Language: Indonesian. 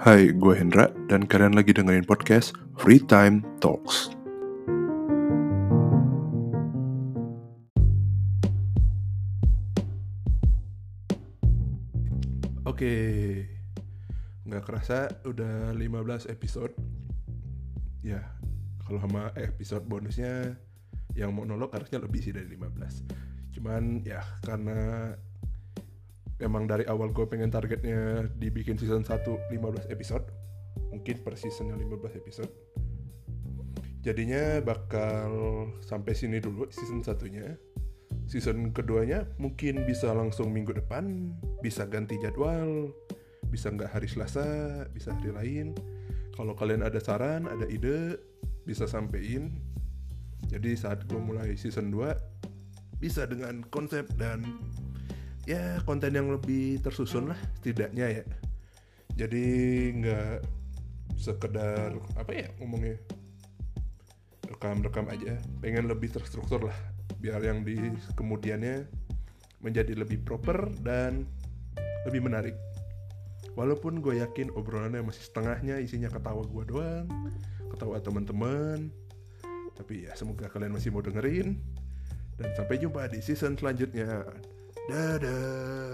Hai, gue Hendra dan kalian lagi dengerin podcast Free Time Talks. Oke, nggak kerasa udah 15 episode. Ya, kalau sama episode bonusnya yang monolog harusnya lebih sih dari 15. Cuman ya karena emang dari awal gue pengen targetnya dibikin season 1 15 episode. Mungkin per seasonnya 15 episode. Jadinya bakal sampai sini dulu season satunya. Season keduanya mungkin bisa langsung minggu depan bisa ganti jadwal bisa nggak hari Selasa bisa hari lain. Kalau kalian ada saran ada ide bisa sampein. Jadi saat gue mulai season 2 bisa dengan konsep dan ya konten yang lebih tersusun lah setidaknya ya. Jadi nggak sekedar apa ya ngomongnya rekam-rekam aja. Pengen lebih terstruktur lah biar yang di kemudiannya menjadi lebih proper dan lebih menarik. Walaupun gue yakin obrolannya masih setengahnya isinya ketawa gue doang ketawa teman-teman. Tapi ya semoga kalian masih mau dengerin. Dan sampai jumpa di season selanjutnya Da da.